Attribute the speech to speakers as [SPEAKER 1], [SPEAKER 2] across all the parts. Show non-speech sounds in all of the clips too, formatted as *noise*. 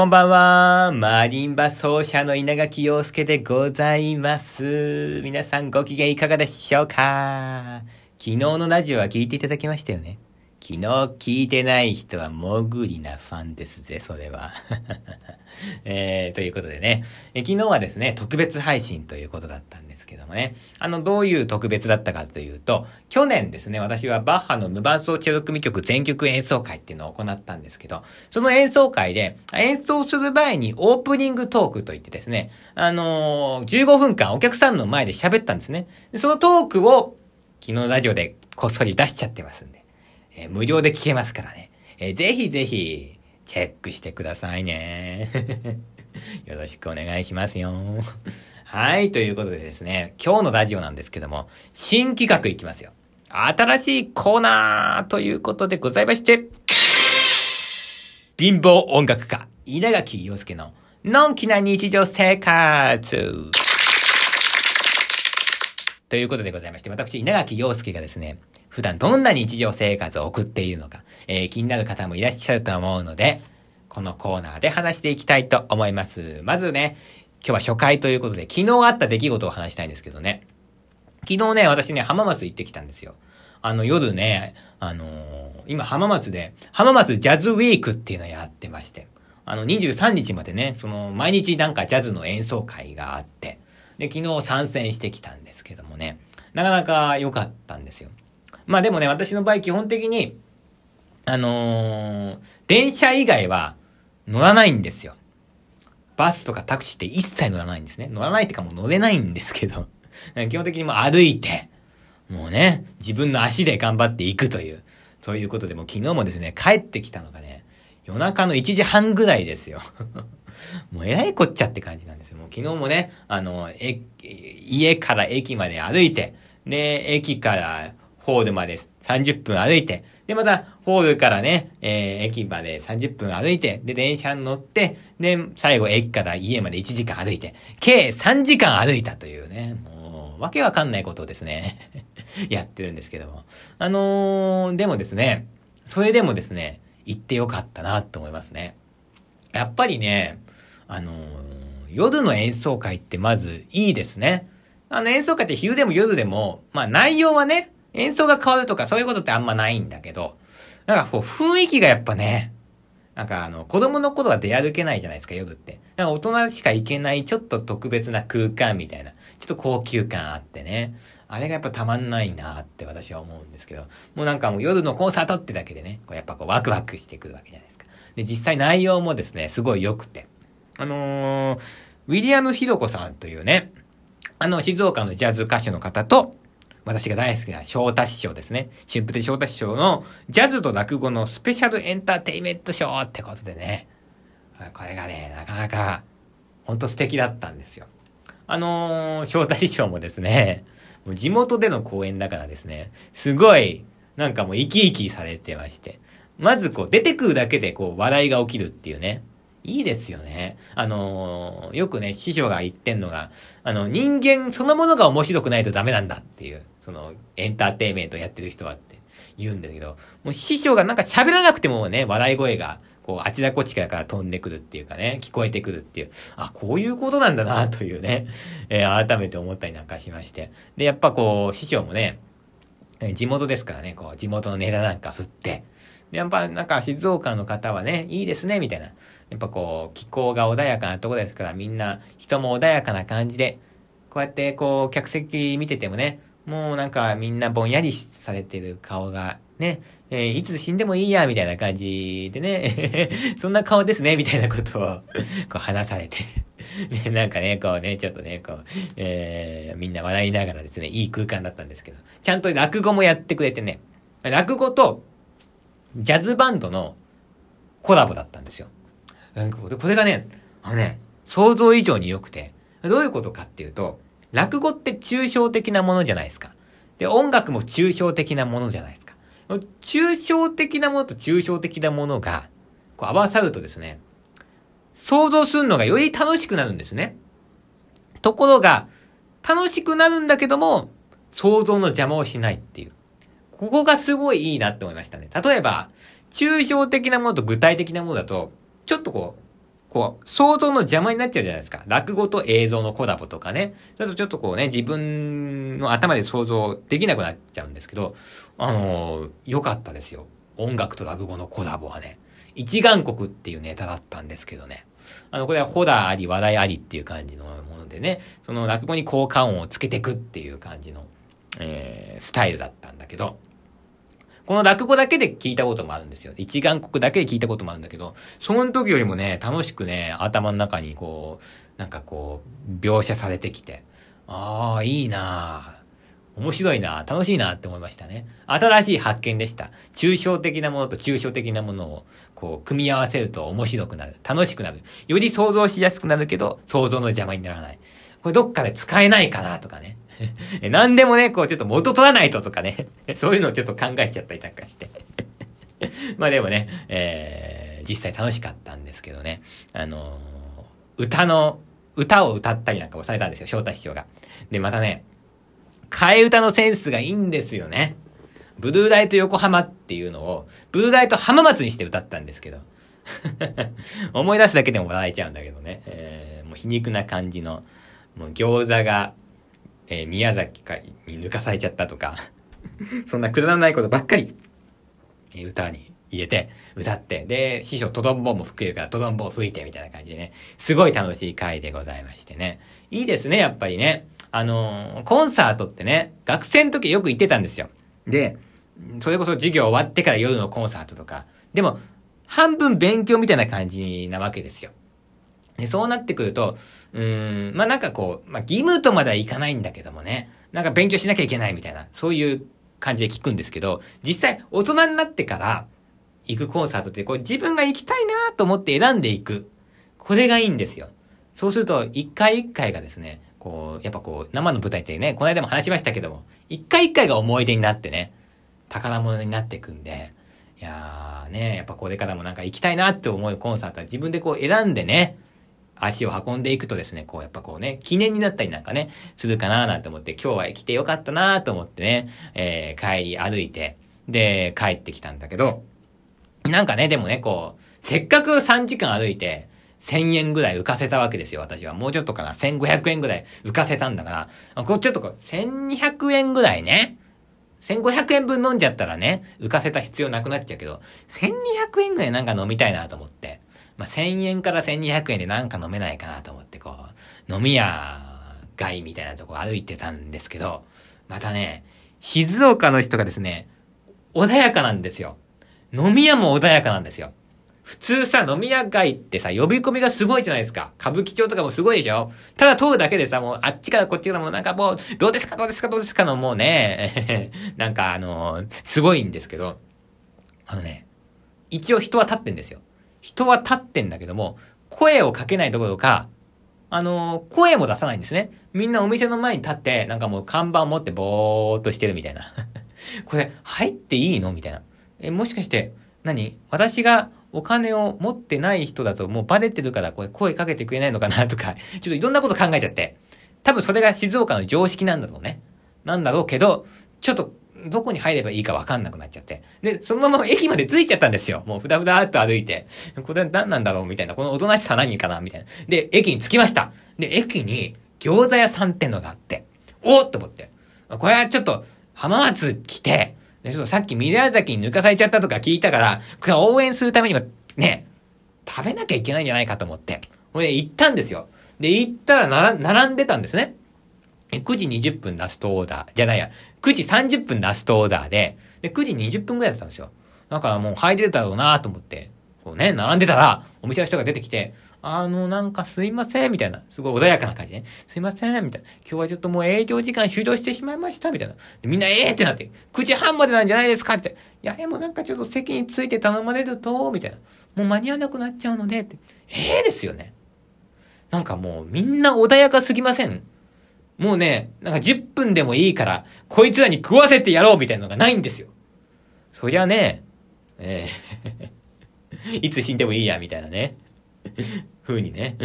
[SPEAKER 1] こんばんは。マリンバ奏者の稲垣陽介でございます。皆さんご機嫌いかがでしょうか？昨日のラジオは聞いていただきましたよね昨日聞いてない人はもぐりなファンですぜ、それは。*laughs* えー、ということでね、え昨日はですね、特別配信ということだったんでけどもね、あの、どういう特別だったかというと、去年ですね、私はバッハの無伴奏チェロ組曲全曲演奏会っていうのを行ったんですけど、その演奏会で、演奏する前にオープニングトークといってですね、あのー、15分間お客さんの前で喋ったんですね。そのトークを、昨日ラジオでこっそり出しちゃってますんで、えー無料で聞けますからね。えーぜひぜひ、チェックしてくださいね。*laughs* よろしくお願いしますよ。はい、ということでですね、今日のラジオなんですけども、新企画いきますよ。新しいコーナーということでございまして、貧乏音楽家、稲垣陽介の、のんきな日常生活。ということでございまして、私、稲垣陽介がですね、普段どんな日常生活を送っているのか、えー気になる方もいらっしゃると思うので、このコーナーで話していきたいと思います。まずね、今日は初回ということで、昨日あった出来事を話したいんですけどね。昨日ね、私ね、浜松行ってきたんですよ。あの、夜ね、あのー今浜松で、浜松ジャズウィークっていうのやってまして、あの、23日までね、その、毎日なんかジャズの演奏会があって、で、昨日参戦してきたんですけどもね、なかなか良かったんですよ。まあでもね、私の場合基本的に、あのー電車以外は乗らないんですよ。バスとかタクシーって一切乗らないんですね。乗らないってかもう乗れないんですけど、*laughs* 基本的にもう歩いて、もうね、自分の足で頑張っていくという、そういうことで、もう昨日もですね、帰ってきたのがね、夜中の1時半ぐらいですよ。*laughs* もうえらいこっちゃって感じなんですよ。もう昨日もね、あの、え、家から駅まで歩いて、で、駅からホールまで30分歩いて、で、また、ホールからね、えー駅まで30分歩いて、で、電車に乗って、で、最後駅から家まで1時間歩いて、計3時間歩いたというね、もう、わけわかんないことをですね、*laughs* やってるんですけども。あのー、でもですね、それでもですね、行ってよかったなと思いますね。やっぱりね、あのー夜の演奏会ってまずいいですね。あの演奏会って昼でも夜でも、まあ内容はね、演奏が変わるとかそういうことってあんまないんだけど、なんかこう雰囲気がやっぱね、なんかあの子供の頃は出歩けないじゃないですか、夜って。なんか大人しか行けないちょっと特別な空間みたいな、ちょっと高級感あってね。あれがやっぱたまんないなって私は思うんですけど、もうなんかもう夜のコンサートってだけでね、こうやっぱこうワクワクしてくるわけじゃないですか。で、実際内容もですね、すごい良くて。あのー、ウィリアム・ヒロコさんというね、あの、静岡のジャズ歌手の方と、私が大好きな翔太師匠ですね。春風亭翔太師匠のジャズと落語のスペシャルエンターテイメントショーってことでね。これがね、なかなか、ほんと素敵だったんですよ。あのー、翔太師匠もですね、もう地元での公演だからですね、すごい、なんかもう生き生きされてまして。まずこう、出てくるだけでこう、笑いが起きるっていうね。いいですよね。あのーよくね、師匠が言ってんのが、あの、人間そのものが面白くないとダメなんだっていう、その、エンターテイメントやってる人はって言うんだけど、もう師匠がなんか喋らなくてもね、笑い声が、こう、あちらこっちから飛んでくるっていうかね、聞こえてくるっていう、あ、こういうことなんだな、というね、えー改めて思ったりなんかしまして。で、やっぱこう、師匠もね、地元ですからね、こう、地元のネタなんか振って、で、やっぱなんか静岡の方はね、いいですね、みたいな。やっぱこう、気候が穏やかなとこですから、みんな人も穏やかな感じで、こうやってこう、客席見ててもね、もうなんかみんなぼんやりされてる顔が、ね、えーいつ死んでもいいや、みたいな感じでね、*laughs* そんな顔ですね、みたいなことを、こう話されて。で、なんかね、こうね、ちょっとね、こう、えー、みんな笑いながらですね、いい空間だったんですけど、ちゃんと落語もやってくれてね、落語と、ジャズバンドのコラボだったんですよ。これがね、あのね、想像以上に良くて、どういうことかっていうと、落語って抽象的なものじゃないですか。で、音楽も抽象的なものじゃないですか。抽象的なものと抽象的なものが、こう合わさるとですね、想像するのがより楽しくなるんですね。ところが、楽しくなるんだけども、想像の邪魔をしないっていう。ここがすごいいいなって思いましたね。例えば、抽象的なものと具体的なものだと、ちょっとこう、こう、想像の邪魔になっちゃうじゃないですか。落語と映像のコラボとかね。だとちょっとこうね、自分の頭で想像できなくなっちゃうんですけど、あのー、良かったですよ。音楽と落語のコラボはね。一眼国っていうネタだったんですけどね。あの、これはホダあり、話題ありっていう感じのものでね、その落語に効果音をつけてくっていう感じの、えー、スタイルだったんだけど、この落語だけで聞いたこともあるんですよ。一眼国だけで聞いたこともあるんだけど、その時よりもね、楽しくね、頭の中にこう、なんかこう、描写されてきて、ああ、いいなぁ。面白いな、楽しいなって思いましたね。新しい発見でした。抽象的なものと抽象的なものを、こう、組み合わせると面白くなる。楽しくなる。より想像しやすくなるけど、想像の邪魔にならない。これどっかで使えないかなとかね。*laughs* 何でもね、こうちょっと元取らないととかね、*laughs* そういうのをちょっと考えちゃったりなんかして *laughs* まあでもね、えー、実際楽しかったんですけどね、あのー、歌の、歌を歌ったりなんかもされたんですよ、翔太師匠が。で、またね、替え歌のセンスがいいんですよね。ブルーライト横浜っていうのを、ブルーライト浜松にして歌ったんですけど。思い出すだけでも笑えちゃうんだけどね。えー、もう皮肉な感じの、もう餃子がえー、宮崎かに抜かされちゃったとか *laughs* そんなくだらないことばっかり、えー、歌に入れて、歌って、で、師匠トドンボンも吹けるからトドンボン吹いてみたいな感じでね、すごい楽しい回でございましてね。いいですね、やっぱりね。あのー、コンサートってね、学生の時よく行ってたんですよ。で、それこそ授業終わってから夜のコンサートとか。でも、半分勉強みたいな感じなわけですよ。で、そうなってくると、うん、まあ、なんかこう、まあ、義務とまではいかないんだけどもね、なんか勉強しなきゃいけないみたいな、そういう感じで聞くんですけど、実際大人になってから行くコンサートって、こう自分が行きたいなと思って選んでいく。これがいいんですよ。そうすると、一回一回がですね、こう、やっぱこう、生の舞台ってね、この間も話しましたけども、一回一回が思い出になってね、宝物になっていくんで、いやーね、やっぱこれからもなんか行きたいなって思うコンサートは自分でこう選んでね、足を運んでいくとですね、こうやっぱこうね、記念になったりなんかね、するかななんて思って、今日は来てよかったなと思ってね、えー、帰り歩いて、で、帰ってきたんだけど、なんかね、でもね、こう、せっかく3時間歩いて、1000円ぐらい浮かせたわけですよ、私は。もうちょっとかな。1500円ぐらい浮かせたんだから、こうちょっとこう、1200円ぐらいね。1500円分飲んじゃったらね、浮かせた必要なくなっちゃうけど、1200円ぐらいなんか飲みたいなと思って。まあ、1000円から1200円でなんか飲めないかなと思って、こう、飲み屋街みたいなとこ歩いてたんですけど、またね、静岡の人がですね、穏やかなんですよ。飲み屋も穏やかなんですよ。普通さ、飲み屋街ってさ、呼び込みがすごいじゃないですか。歌舞伎町とかもすごいでしょただ通るだけでさ、もうあっちからこっちからもなんかもう、どうですかどうですかどうですかのもうね、*laughs* なんかあのー、すごいんですけど、あのね、一応人は立ってんですよ。人は立ってんだけども、声をかけないどころか、あのー、声も出さないんですね。みんなお店の前に立って、なんかもう看板を持ってぼーっとしてるみたいな。*laughs* これ、入っていいのみたいな。え、もしかして、何？私がお金を持ってない人だともうバレてるからこれ声かけてくれないのかな？*laughs* とか、ちょっといろんなこと考えちゃって。多分それが静岡の常識なんだろうね。なんだろうけど、ちょっとどこに入ればいいかわかんなくなっちゃって。で、そのまま駅まで着いちゃったんですよ。もうふだふだっと歩いて。これは何なんだろうみたいな。このおとなしさ何かなみたいな。で、駅に着きました。で、駅に餃子屋さんってのがあって。おっと思って。これはちょっと浜松来て、ちょっとさっき宮崎に抜かされちゃったとか聞いたから、これは応援するためにはね、食べなきゃいけないんじゃないかと思って。これで行ったんですよ。で、行ったら並んでたんですね。9時20分ラストオーダー、じゃないや、9時30分ラストオーダーで、で、9時20分ぐらいだったんですよ。だかもう入れるだろうなと思って、こうね、並んでたら、お店の人が出てきて、あの、なんかすいません、みたいな。すごい穏やかな感じね。すいません、みたいな。今日はちょっともう営業時間終了してしまいました、みたいな。みんな、ええー、ってなって、9時半までなんじゃないですかって。いや、でもなんかちょっと席について頼まれると、みたいな。もう間に合わなくなっちゃうので、って。ええー、ですよね。なんかもうみんな穏やかすぎませんもうね、なんか10分でもいいから、こいつらに食わせてやろうみたいなのがないんですよ。そりゃね、ええー、*laughs* いつ死んでもいいや、みたいなね。*laughs* 風にね。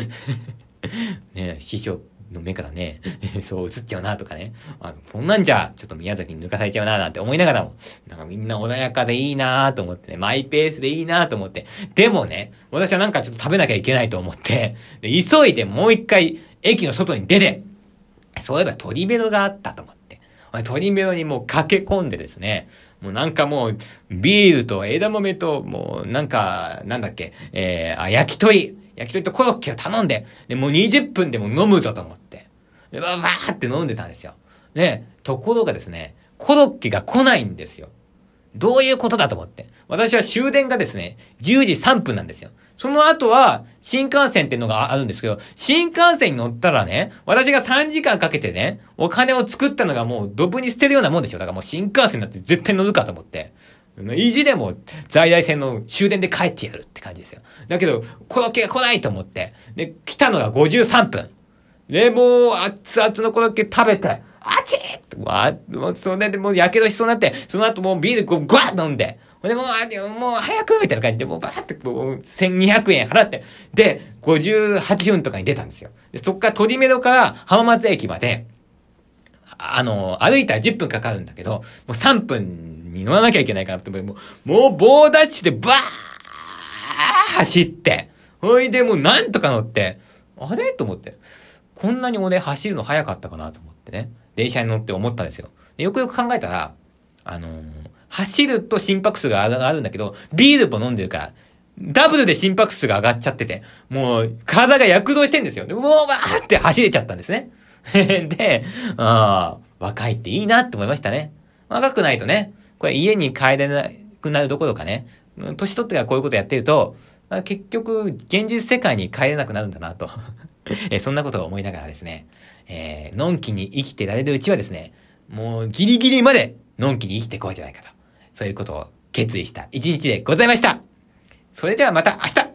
[SPEAKER 1] *laughs* ね師匠、の目からね、そう映っちゃうなとかね。あ、こんなんじゃ、ちょっと宮崎に抜かされちゃうななんて思いながらも、なんかみんな穏やかでいいなと思ってね、マイペースでいいなと思って。でもね、私はなんかちょっと食べなきゃいけないと思って、で急いでもう一回駅の外に出て、そういえば鳥メロがあったと思って。鳥メロにもう駆け込んでですね、もうなんかもう、ビールと枝豆と、もうなんか、なんだっけ、えー、あ、焼き鳥。焼き鳥とコロッケを頼んで、で、もう20分でも飲むぞと思って。で、わーって飲んでたんですよ。ね、ところがですね、コロッケが来ないんですよ。どういうことだと思って。私は終電がですね、10時3分なんですよ。その後は、新幹線っていうのがあるんですけど、新幹線に乗ったらね、私が3時間かけてね、お金を作ったのがもうドブに捨てるようなもんですよ。だからもう新幹線だって絶対乗るかと思って。意地でも在来線の終電で帰ってやるって感じですよ。だけど、コロッケが来ないと思って。で、来たのが53分。で、もう、熱々のコロッケ食べて、あちーって、わもう、それでもう、やけどしそうになって、その後もうビールこう、ぐわっ飲んで、ほんで、もう、あもう、早くみたいな感じで、もう、ばーって、もう、1200円払って、で、58分とかに出たんですよ。で、そっから鳥メロから浜松駅まで、あの、歩いたら10分かかるんだけど、もう3分に乗らなきゃいけないからって、もう、もう棒ダッシュでバー走って、ほいでもうなんとか乗って、あれ？と思って。こんなに俺走るの早かったかなと思ってね。電車に乗って思ったんですよ。よくよく考えたら、あのー、走ると心拍数が上がるんだけど、ビールも飲んでるから、ダブルで心拍数が上がっちゃってて、もう体が躍動してんですよ。もうわーって走れちゃったんですね。*laughs* で、ああ、若いっていいなって思いましたね。若くないとね、これ家に帰れなくなるどころかね、年取ってからこういうことやってると、結局、現実世界に帰れなくなるんだなと *laughs* えそんなことを思いながらですね、えー、のんきに生きてられるうちはですね、もうギリギリまでのんきに生きてこうじゃないかと。そういうことを決意した一日でございました。それではまた明日